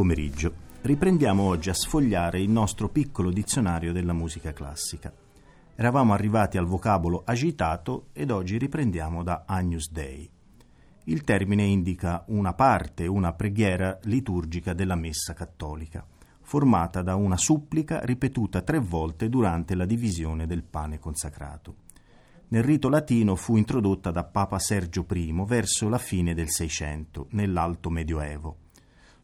Pomeriggio. Riprendiamo oggi a sfogliare il nostro piccolo dizionario della musica classica. Eravamo arrivati al vocabolo agitato ed oggi riprendiamo da Agnus Dei. Il termine indica una parte, una preghiera liturgica della messa cattolica, formata da una supplica ripetuta tre volte durante la divisione del pane consacrato. Nel rito latino fu introdotta da Papa Sergio I verso la fine del Seicento, nell'Alto Medioevo.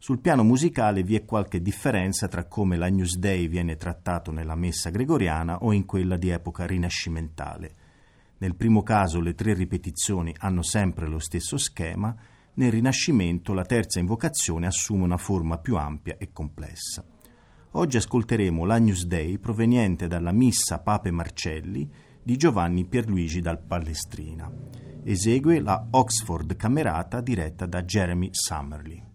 Sul piano musicale vi è qualche differenza tra come l'Agnus Dei viene trattato nella messa gregoriana o in quella di epoca rinascimentale. Nel primo caso le tre ripetizioni hanno sempre lo stesso schema, nel Rinascimento la terza invocazione assume una forma più ampia e complessa. Oggi ascolteremo l'Agnus Dei proveniente dalla Missa Pape Marcelli di Giovanni Pierluigi dal Palestrina. Esegue la Oxford Camerata diretta da Jeremy Summerly.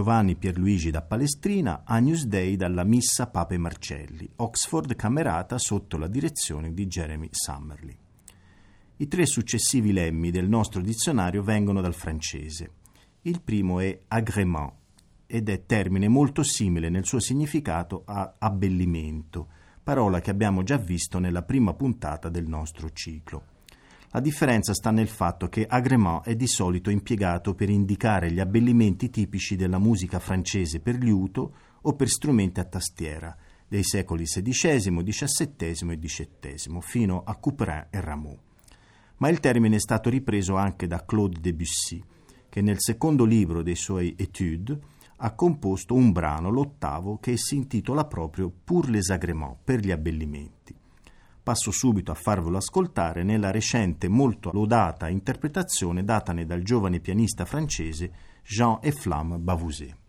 Giovanni Pierluigi da Palestrina, Agnus Dei dalla Missa Pape Marcelli, Oxford Camerata sotto la direzione di Jeremy Summerly. I tre successivi lemmi del nostro dizionario vengono dal francese. Il primo è agrément ed è termine molto simile nel suo significato a abbellimento, parola che abbiamo già visto nella prima puntata del nostro ciclo. La differenza sta nel fatto che agrément è di solito impiegato per indicare gli abbellimenti tipici della musica francese per liuto o per strumenti a tastiera dei secoli XVI, XVII e XVII, fino a Couperin e Rameau ma il termine è stato ripreso anche da Claude Debussy, che nel secondo libro dei suoi Etudes ha composto un brano, l'ottavo, che si intitola proprio Pour les agréments, per gli abbellimenti. Passo subito a farvelo ascoltare nella recente molto lodata interpretazione datane dal giovane pianista francese Jean Eflamme Bavouzet.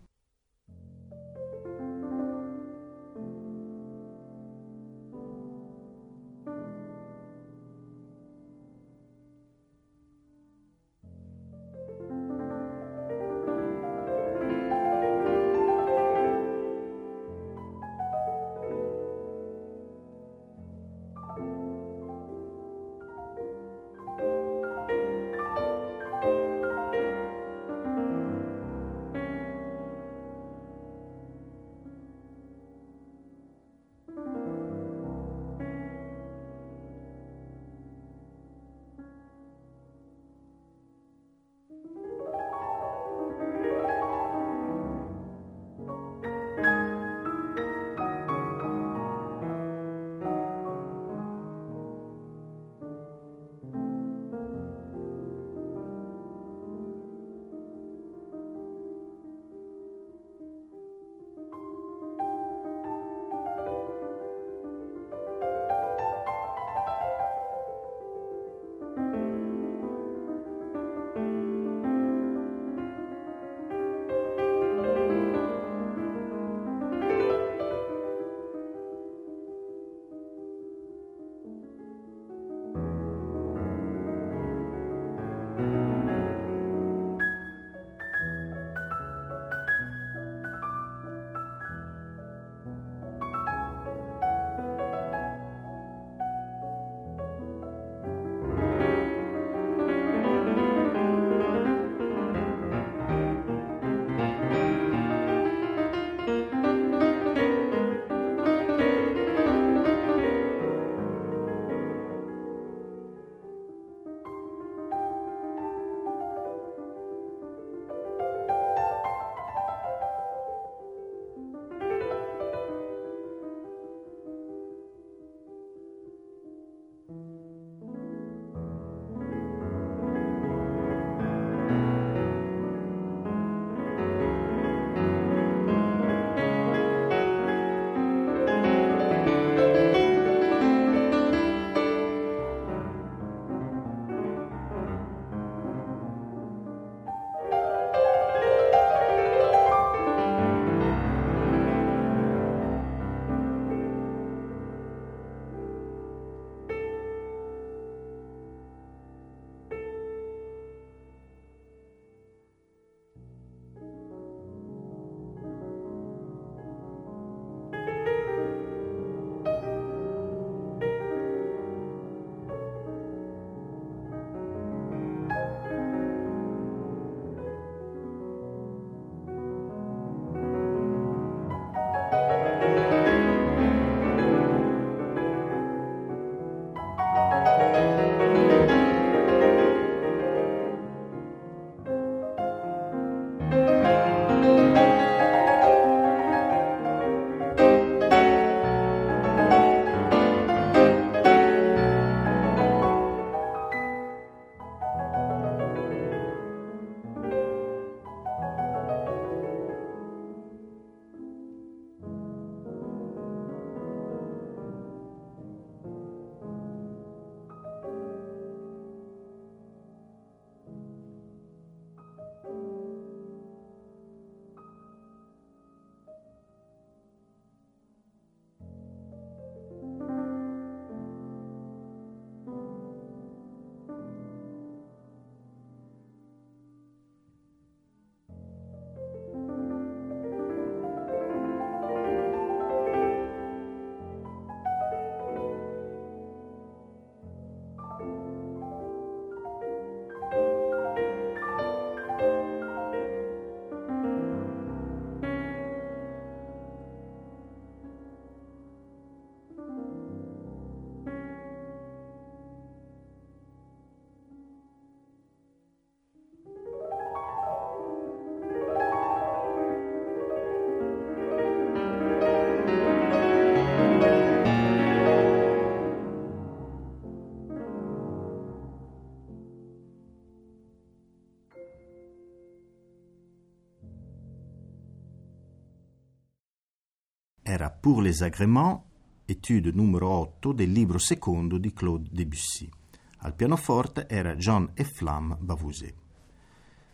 Pour les agréments, etude numero 8 del libro secondo di Claude Debussy. Al pianoforte era Jean Eflam Bavouzet.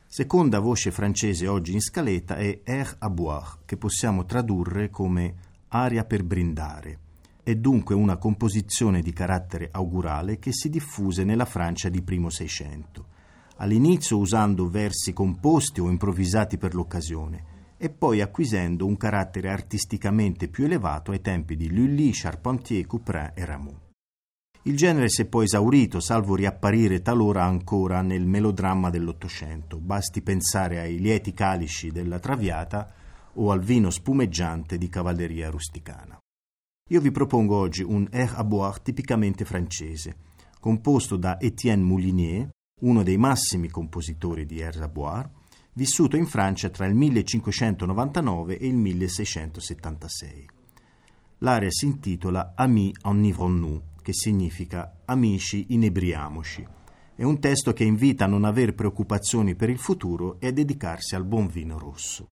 Seconda voce francese oggi in scaletta è Air à boire, che possiamo tradurre come aria per brindare. È dunque una composizione di carattere augurale che si diffuse nella Francia di primo Seicento, all'inizio usando versi composti o improvvisati per l'occasione e poi acquisendo un carattere artisticamente più elevato ai tempi di Lully, Charpentier, Couperin e Rameau. Il genere si è poi esaurito, salvo riapparire talora ancora nel melodramma dell'Ottocento. Basti pensare ai lieti calici della Traviata o al vino spumeggiante di cavalleria rusticana. Io vi propongo oggi un air à boire tipicamente francese, composto da Étienne Moulinier, uno dei massimi compositori di air à boire, vissuto in Francia tra il 1599 e il 1676. L'area si intitola Amis enivrons-nous, che significa Amici inebriamoci. È un testo che invita a non aver preoccupazioni per il futuro e a dedicarsi al buon vino rosso.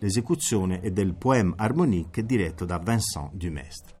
L'esecuzione è del poème harmonique diretto da Vincent Dumestre.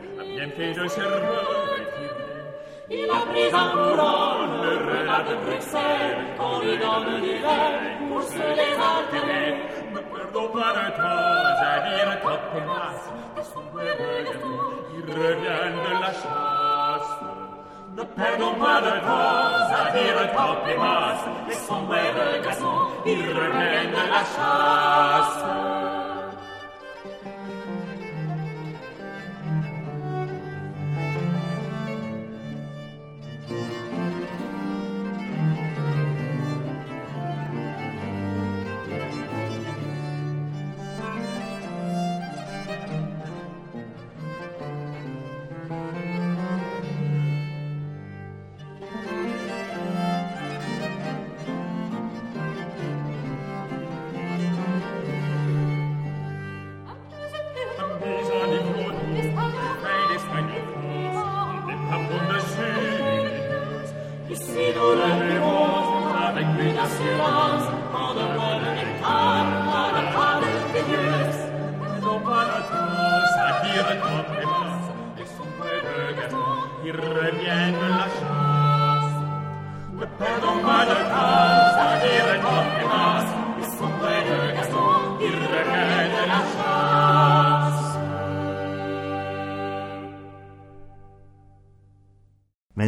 la bien piede Il a pris en courant le renard de Bruxelles qu'on lui donne l'hiver pour se les alterner. Me perdons par un temps à dire Copenhague de son bébé il revient de la chasse. Ne perdons pas de temps à dire Copenhague et son bébé garçon il revient de la chasse.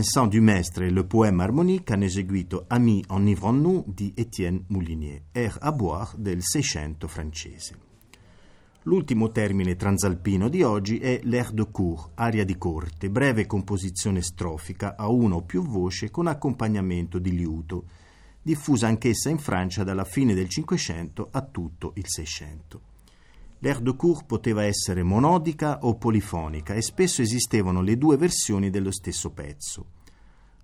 Vincent Dumestre e le poème harmonique hanno eseguito Amis enivrons-nous di Étienne Moulinier, air à boire del Seicento francese. L'ultimo termine transalpino di oggi è l'air de cour, aria di corte, breve composizione strofica a una o più voci con accompagnamento di liuto, diffusa anch'essa in Francia dalla fine del Cinquecento a tutto il Seicento. L'air de cour poteva essere monodica o polifonica e spesso esistevano le due versioni dello stesso pezzo.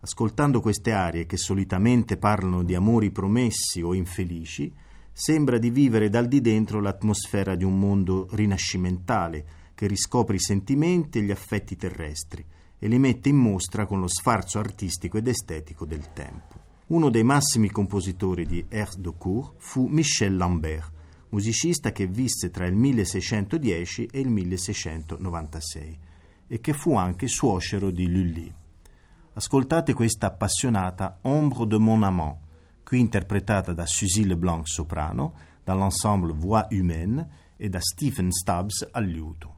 Ascoltando queste arie che solitamente parlano di amori promessi o infelici, sembra di vivere dal di dentro l'atmosfera di un mondo rinascimentale che riscopre i sentimenti e gli affetti terrestri e li mette in mostra con lo sfarzo artistico ed estetico del tempo. Uno dei massimi compositori di Air de Cour fu Michel Lambert, musicista che visse tra il 1610 e il 1696 e che fu anche suocero di Lully. Ascoltate questa appassionata Ombre de mon amant, qui interpretata da Suzy Leblanc soprano, dall'ensemble Voix Humaine e da Stephen Stubbs al liuto.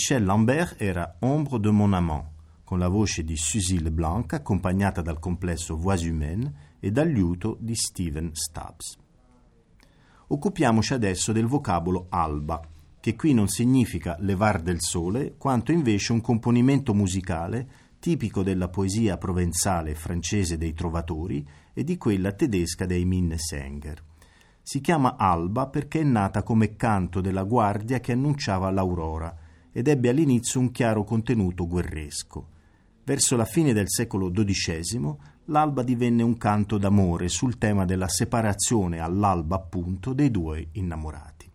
Michel Lambert era Ombre de mon amant, con la voce di Suzy Leblanc accompagnata dal complesso Voix Humaines e dal liuto di Steven Stubbs. Occupiamoci adesso del vocabolo alba, che qui non significa levar del sole, quanto invece un componimento musicale tipico della poesia provenzale francese dei trovatori e di quella tedesca dei Minnesänger. Si chiama alba perché è nata come canto della guardia che annunciava l'aurora ed ebbe all'inizio un chiaro contenuto guerresco. Verso la fine del secolo XII l'alba divenne un canto d'amore sul tema della separazione all'alba appunto dei due innamorati.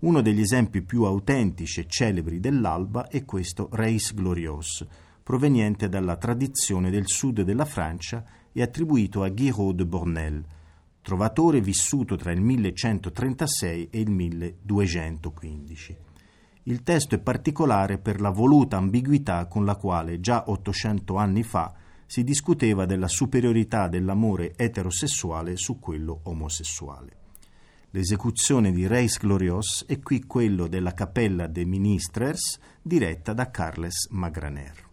Uno degli esempi più autentici e celebri dell'alba è questo Reis Glorios, proveniente dalla tradizione del sud della Francia e attribuito a Guiraud de Bornel, trovatore vissuto tra il 1136 e il 1215. Il testo è particolare per la voluta ambiguità con la quale già 800 anni fa si discuteva della superiorità dell'amore eterosessuale su quello omosessuale. L'esecuzione di Reis Glorios è qui quello della Cappella des Ministres diretta da Carles Magraner.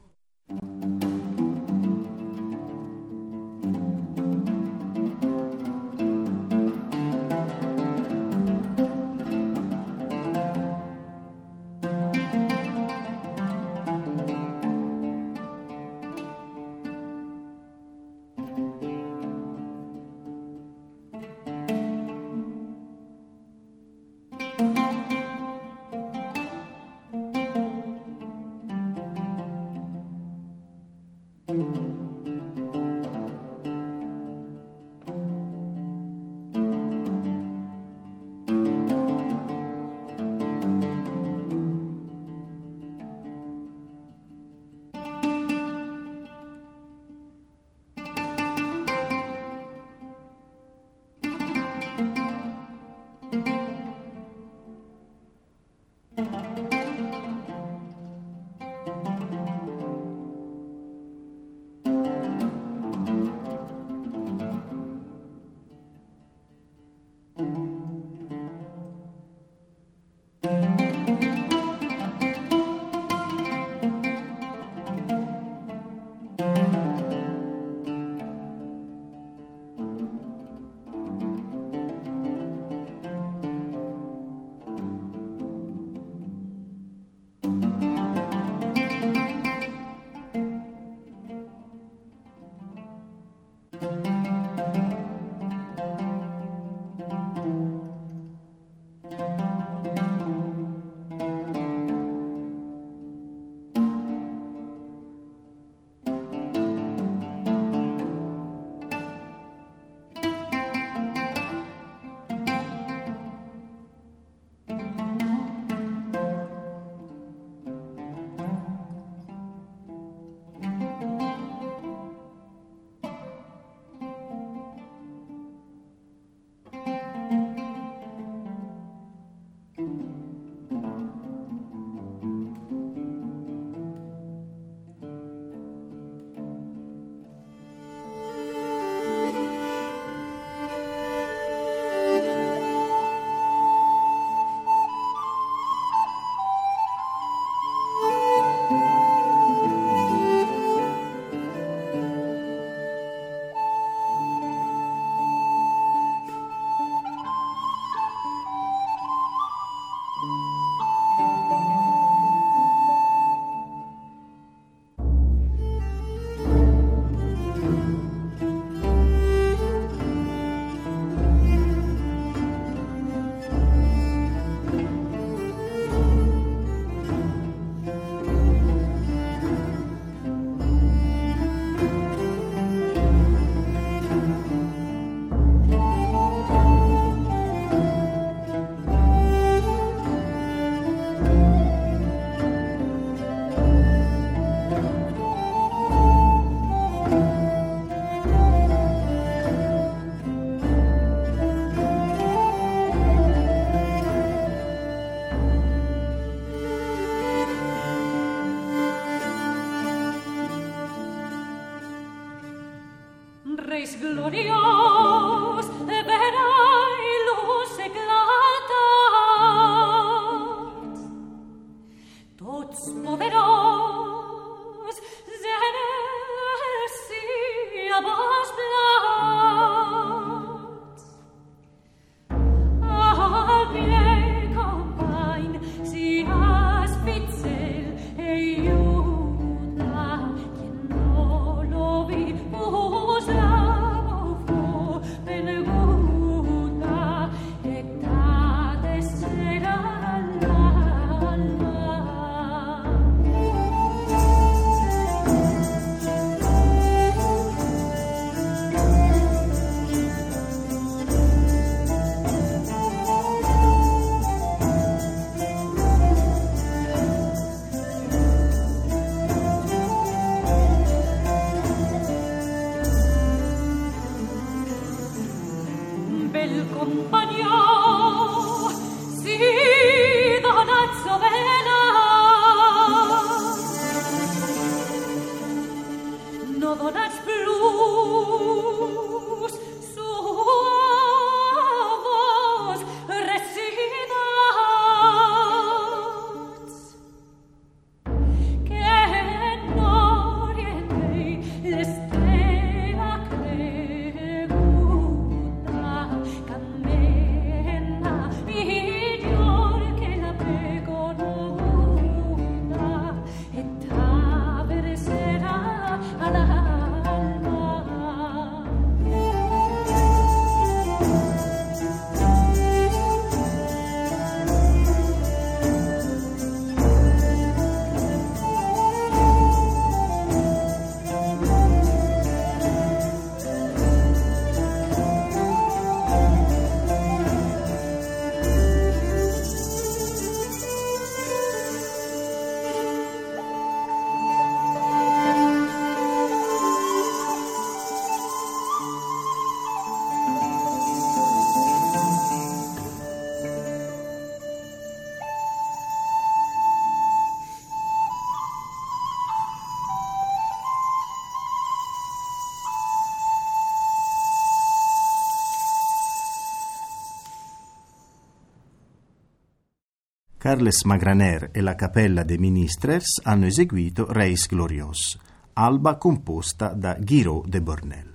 Carles Magraner e la Cappella dei Ministres hanno eseguito Reis Glorios, alba composta da Guiraud de Bornel.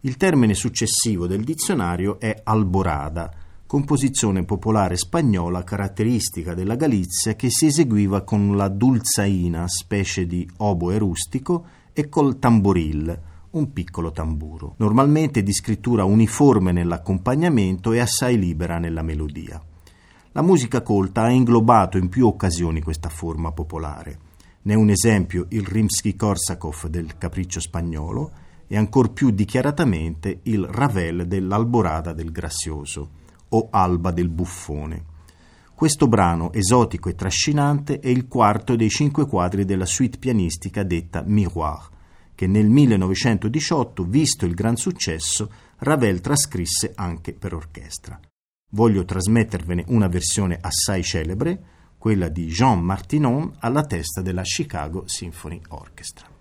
Il termine successivo del dizionario è alborada, composizione popolare spagnola caratteristica della Galizia che si eseguiva con la dulzaina, specie di oboe rustico, e col tamboril, un piccolo tamburo, normalmente di scrittura uniforme nell'accompagnamento e assai libera nella melodia. La musica colta ha inglobato in più occasioni questa forma popolare. Ne è un esempio il Rimsky-Korsakov del Capriccio spagnolo e ancor più dichiaratamente il Ravel dell'Alborada del Grazioso o Alba del Buffone. Questo brano, esotico e trascinante, è il quarto dei cinque quadri della suite pianistica detta Miroir, che nel 1918, visto il gran successo, Ravel trascrisse anche per orchestra voglio trasmettervene una versione assai celebre, quella di Jean Martinon alla testa della Chicago Symphony Orchestra.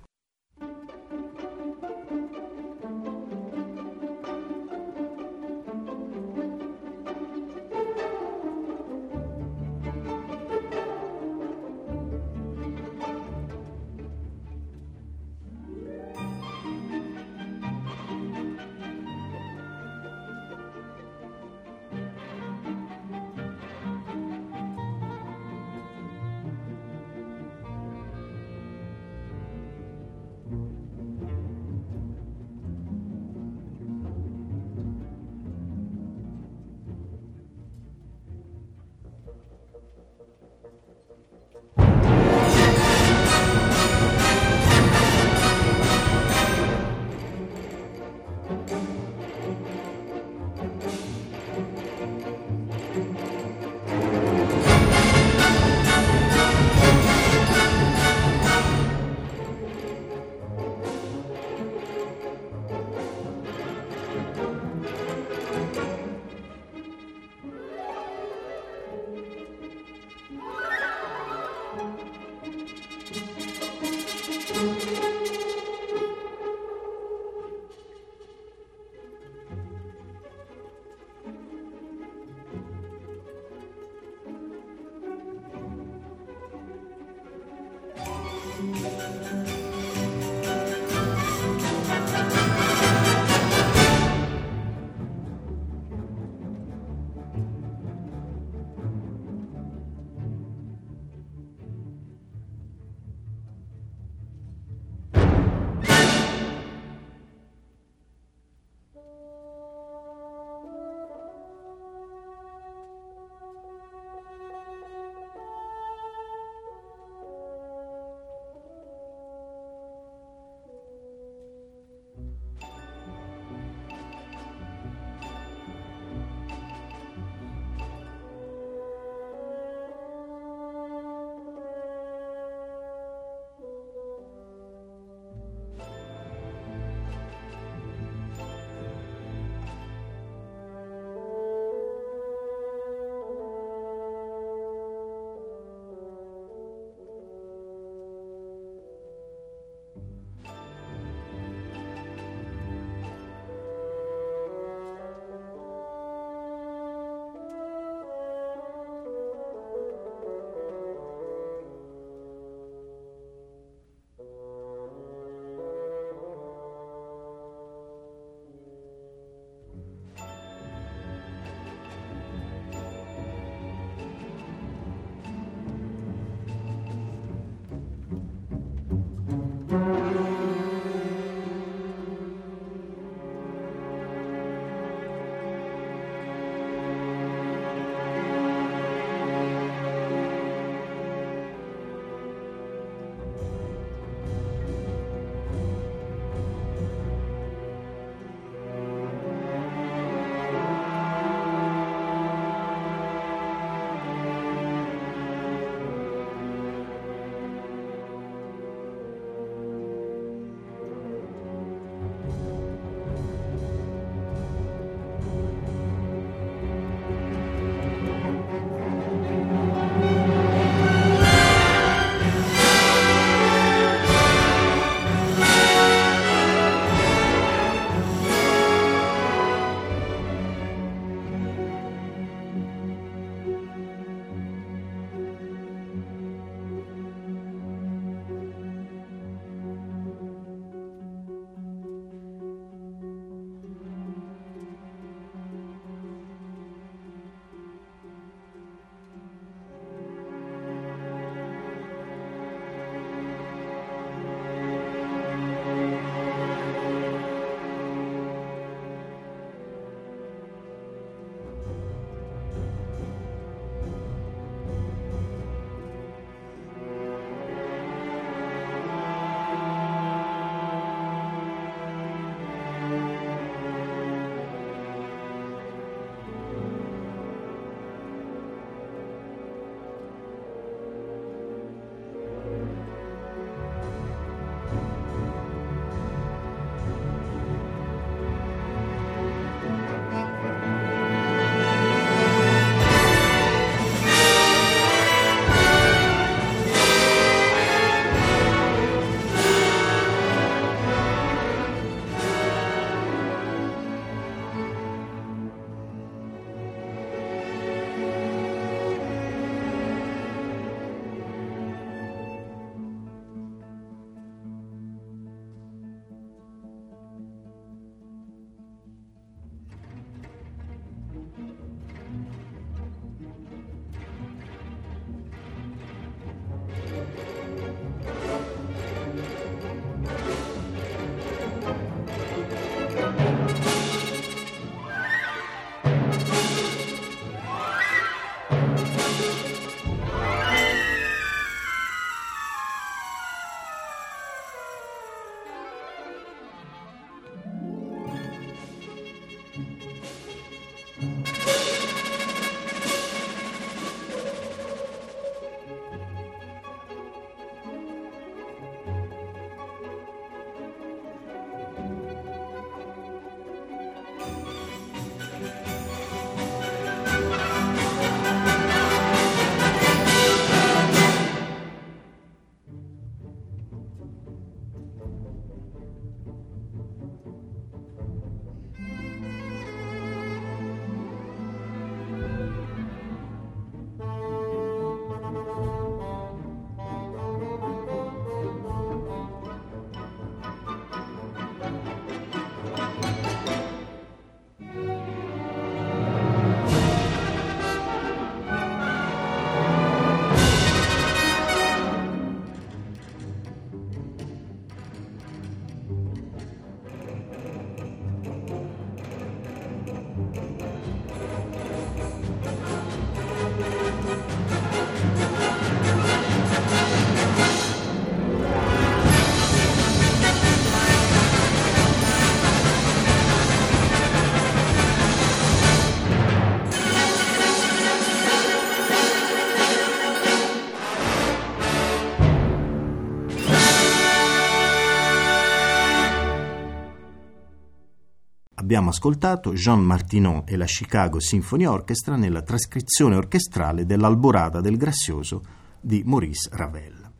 Abbiamo ascoltato Jean Martineau e la Chicago Symphony Orchestra nella trascrizione orchestrale dell'Alborada del Grazioso di Maurice Ravel.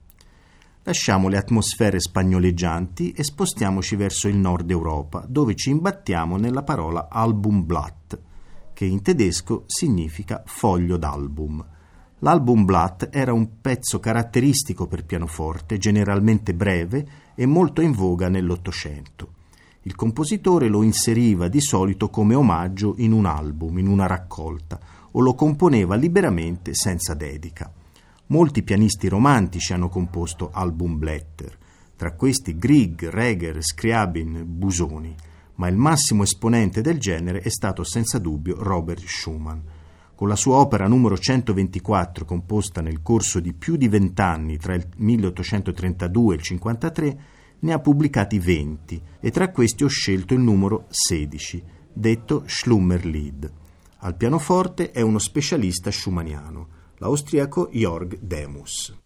Lasciamo le atmosfere spagnoleggianti e spostiamoci verso il nord Europa, dove ci imbattiamo nella parola Albumblatt, che in tedesco significa foglio d'album. L'albumblatt era un pezzo caratteristico per pianoforte, generalmente breve e molto in voga nell'Ottocento. Il compositore lo inseriva di solito come omaggio in un album, in una raccolta, o lo componeva liberamente senza dedica. Molti pianisti romantici hanno composto album blätter, tra questi Grieg, Reger, Scriabin, Busoni, ma il massimo esponente del genere è stato senza dubbio Robert Schumann. Con la sua opera numero 124, composta nel corso di più di vent'anni tra il 1832 e il 1853, ne ha pubblicati 20 e tra questi ho scelto il numero 16, detto Schlummerlied. Al pianoforte è uno specialista schumanniano, l'austriaco Jörg Demus.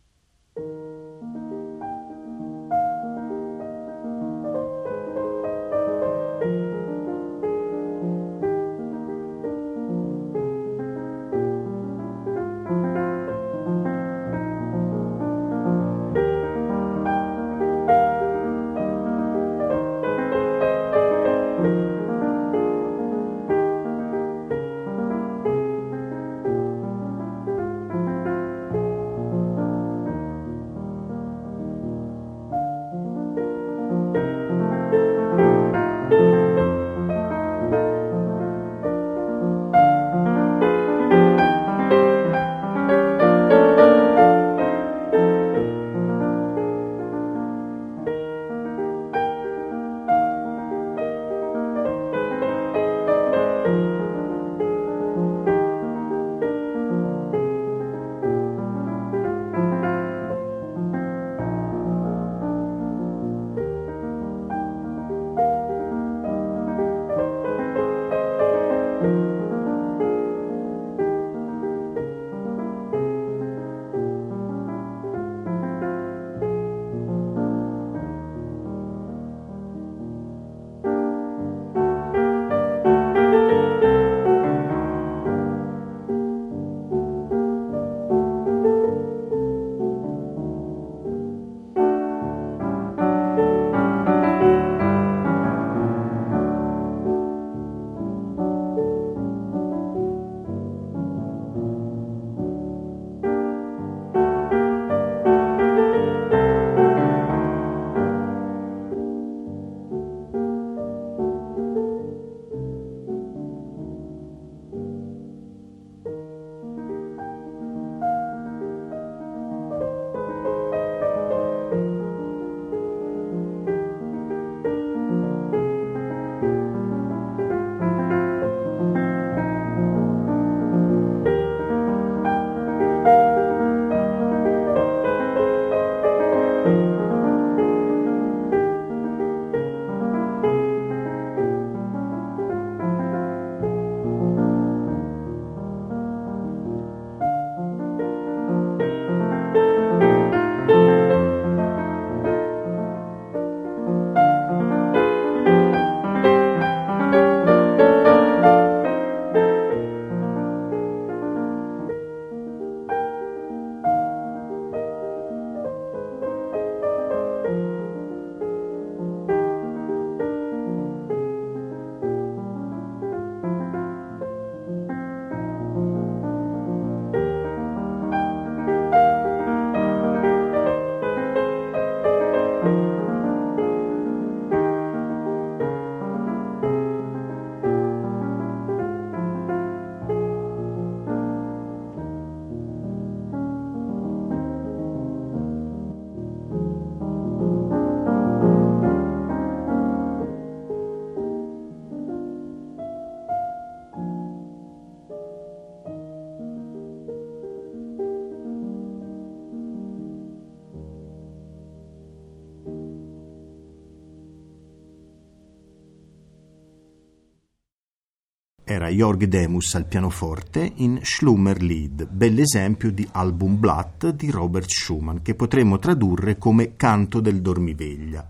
Era Jorg Demus al pianoforte in Schlummer Lied, bell'esempio di album Blatt di Robert Schumann, che potremmo tradurre come canto del dormiveglia.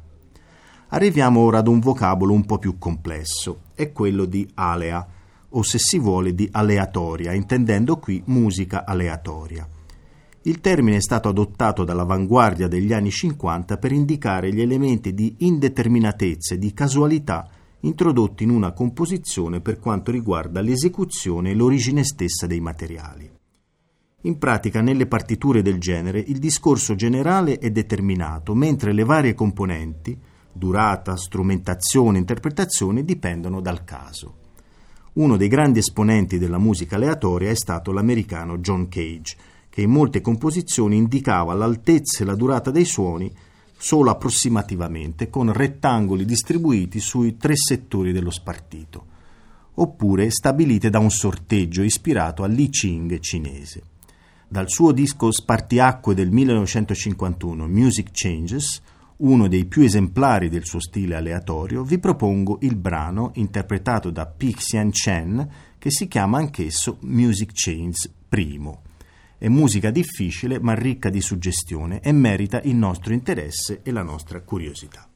Arriviamo ora ad un vocabolo un po' più complesso, è quello di alea, o se si vuole di aleatoria, intendendo qui musica aleatoria. Il termine è stato adottato dall'avanguardia degli anni 50 per indicare gli elementi di indeterminatezza e di casualità introdotti in una composizione per quanto riguarda l'esecuzione e l'origine stessa dei materiali. In pratica, nelle partiture del genere, il discorso generale è determinato, mentre le varie componenti, durata, strumentazione, interpretazione, dipendono dal caso. Uno dei grandi esponenti della musica aleatoria è stato l'americano John Cage, che in molte composizioni indicava l'altezza e la durata dei suoni solo approssimativamente, con rettangoli distribuiti sui tre settori dello spartito, oppure stabilite da un sorteggio ispirato all'I Ching cinese. Dal suo disco Spartiacque del 1951, Music Changes, uno dei più esemplari del suo stile aleatorio, vi propongo il brano interpretato da Pixian Chen che si chiama anch'esso Music Chains I. È musica difficile ma ricca di suggestione e merita il nostro interesse e la nostra curiosità.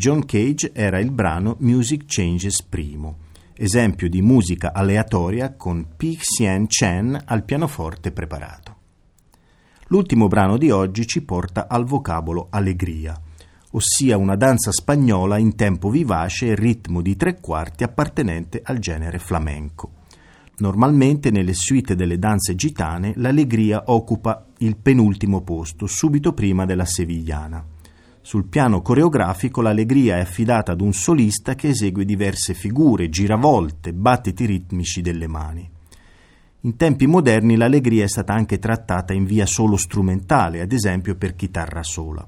John Cage era il brano Music Changes Primo, esempio di musica aleatoria con Pi Xian Chen al pianoforte preparato. L'ultimo brano di oggi ci porta al vocabolo allegria, ossia una danza spagnola in tempo vivace e ritmo di tre quarti appartenente al genere flamenco. Normalmente nelle suite delle danze gitane l'allegria occupa il penultimo posto, subito prima della sevigliana. Sul piano coreografico l'allegria è affidata ad un solista che esegue diverse figure, giravolte, battiti ritmici delle mani. In tempi moderni l'allegria è stata anche trattata in via solo strumentale, ad esempio per chitarra sola.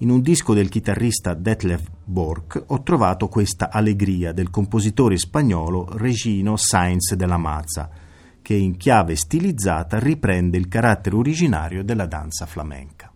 In un disco del chitarrista Detlef Bork ho trovato questa allegria del compositore spagnolo Regino Sainz della Mazza, che in chiave stilizzata riprende il carattere originario della danza flamenca.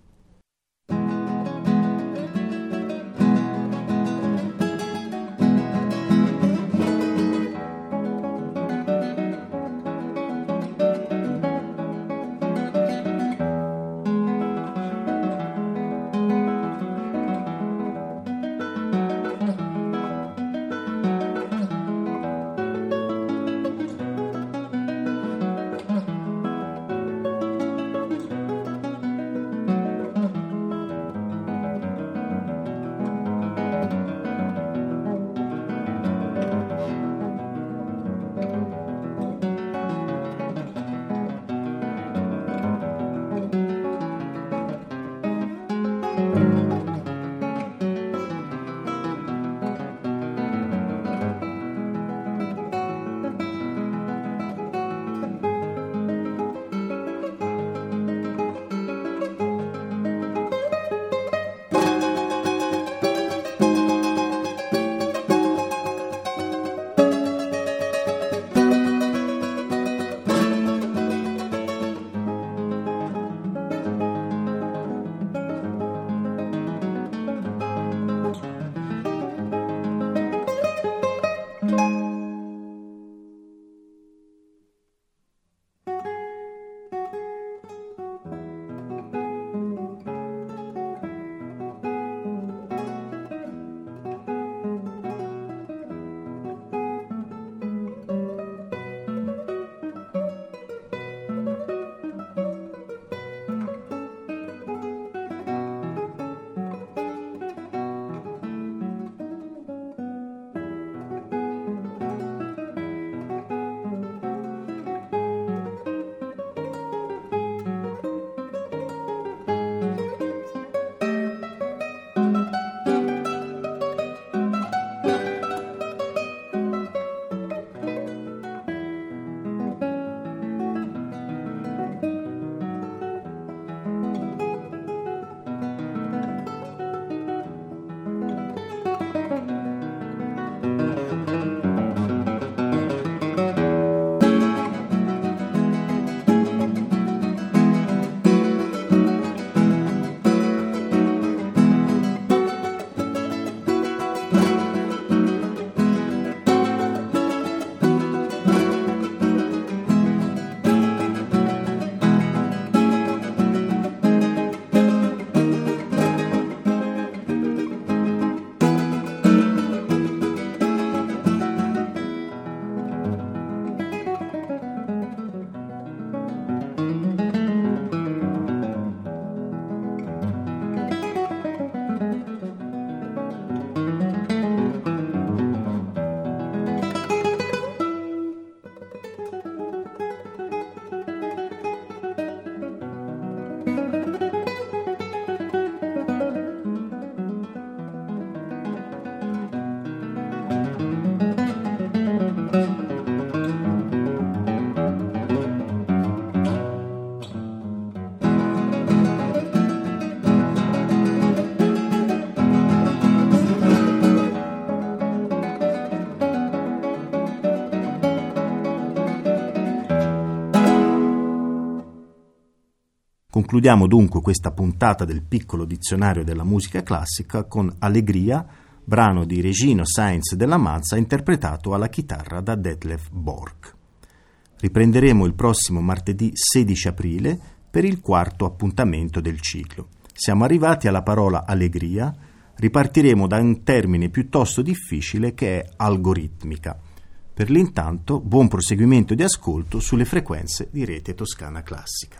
Concludiamo dunque questa puntata del piccolo dizionario della musica classica con Allegria, brano di Regino Sainz della Mazza interpretato alla chitarra da Detlef Bork. Riprenderemo il prossimo martedì 16 aprile per il quarto appuntamento del ciclo. Siamo arrivati alla parola allegria, ripartiremo da un termine piuttosto difficile che è algoritmica. Per l'intanto, buon proseguimento di ascolto sulle frequenze di rete toscana classica.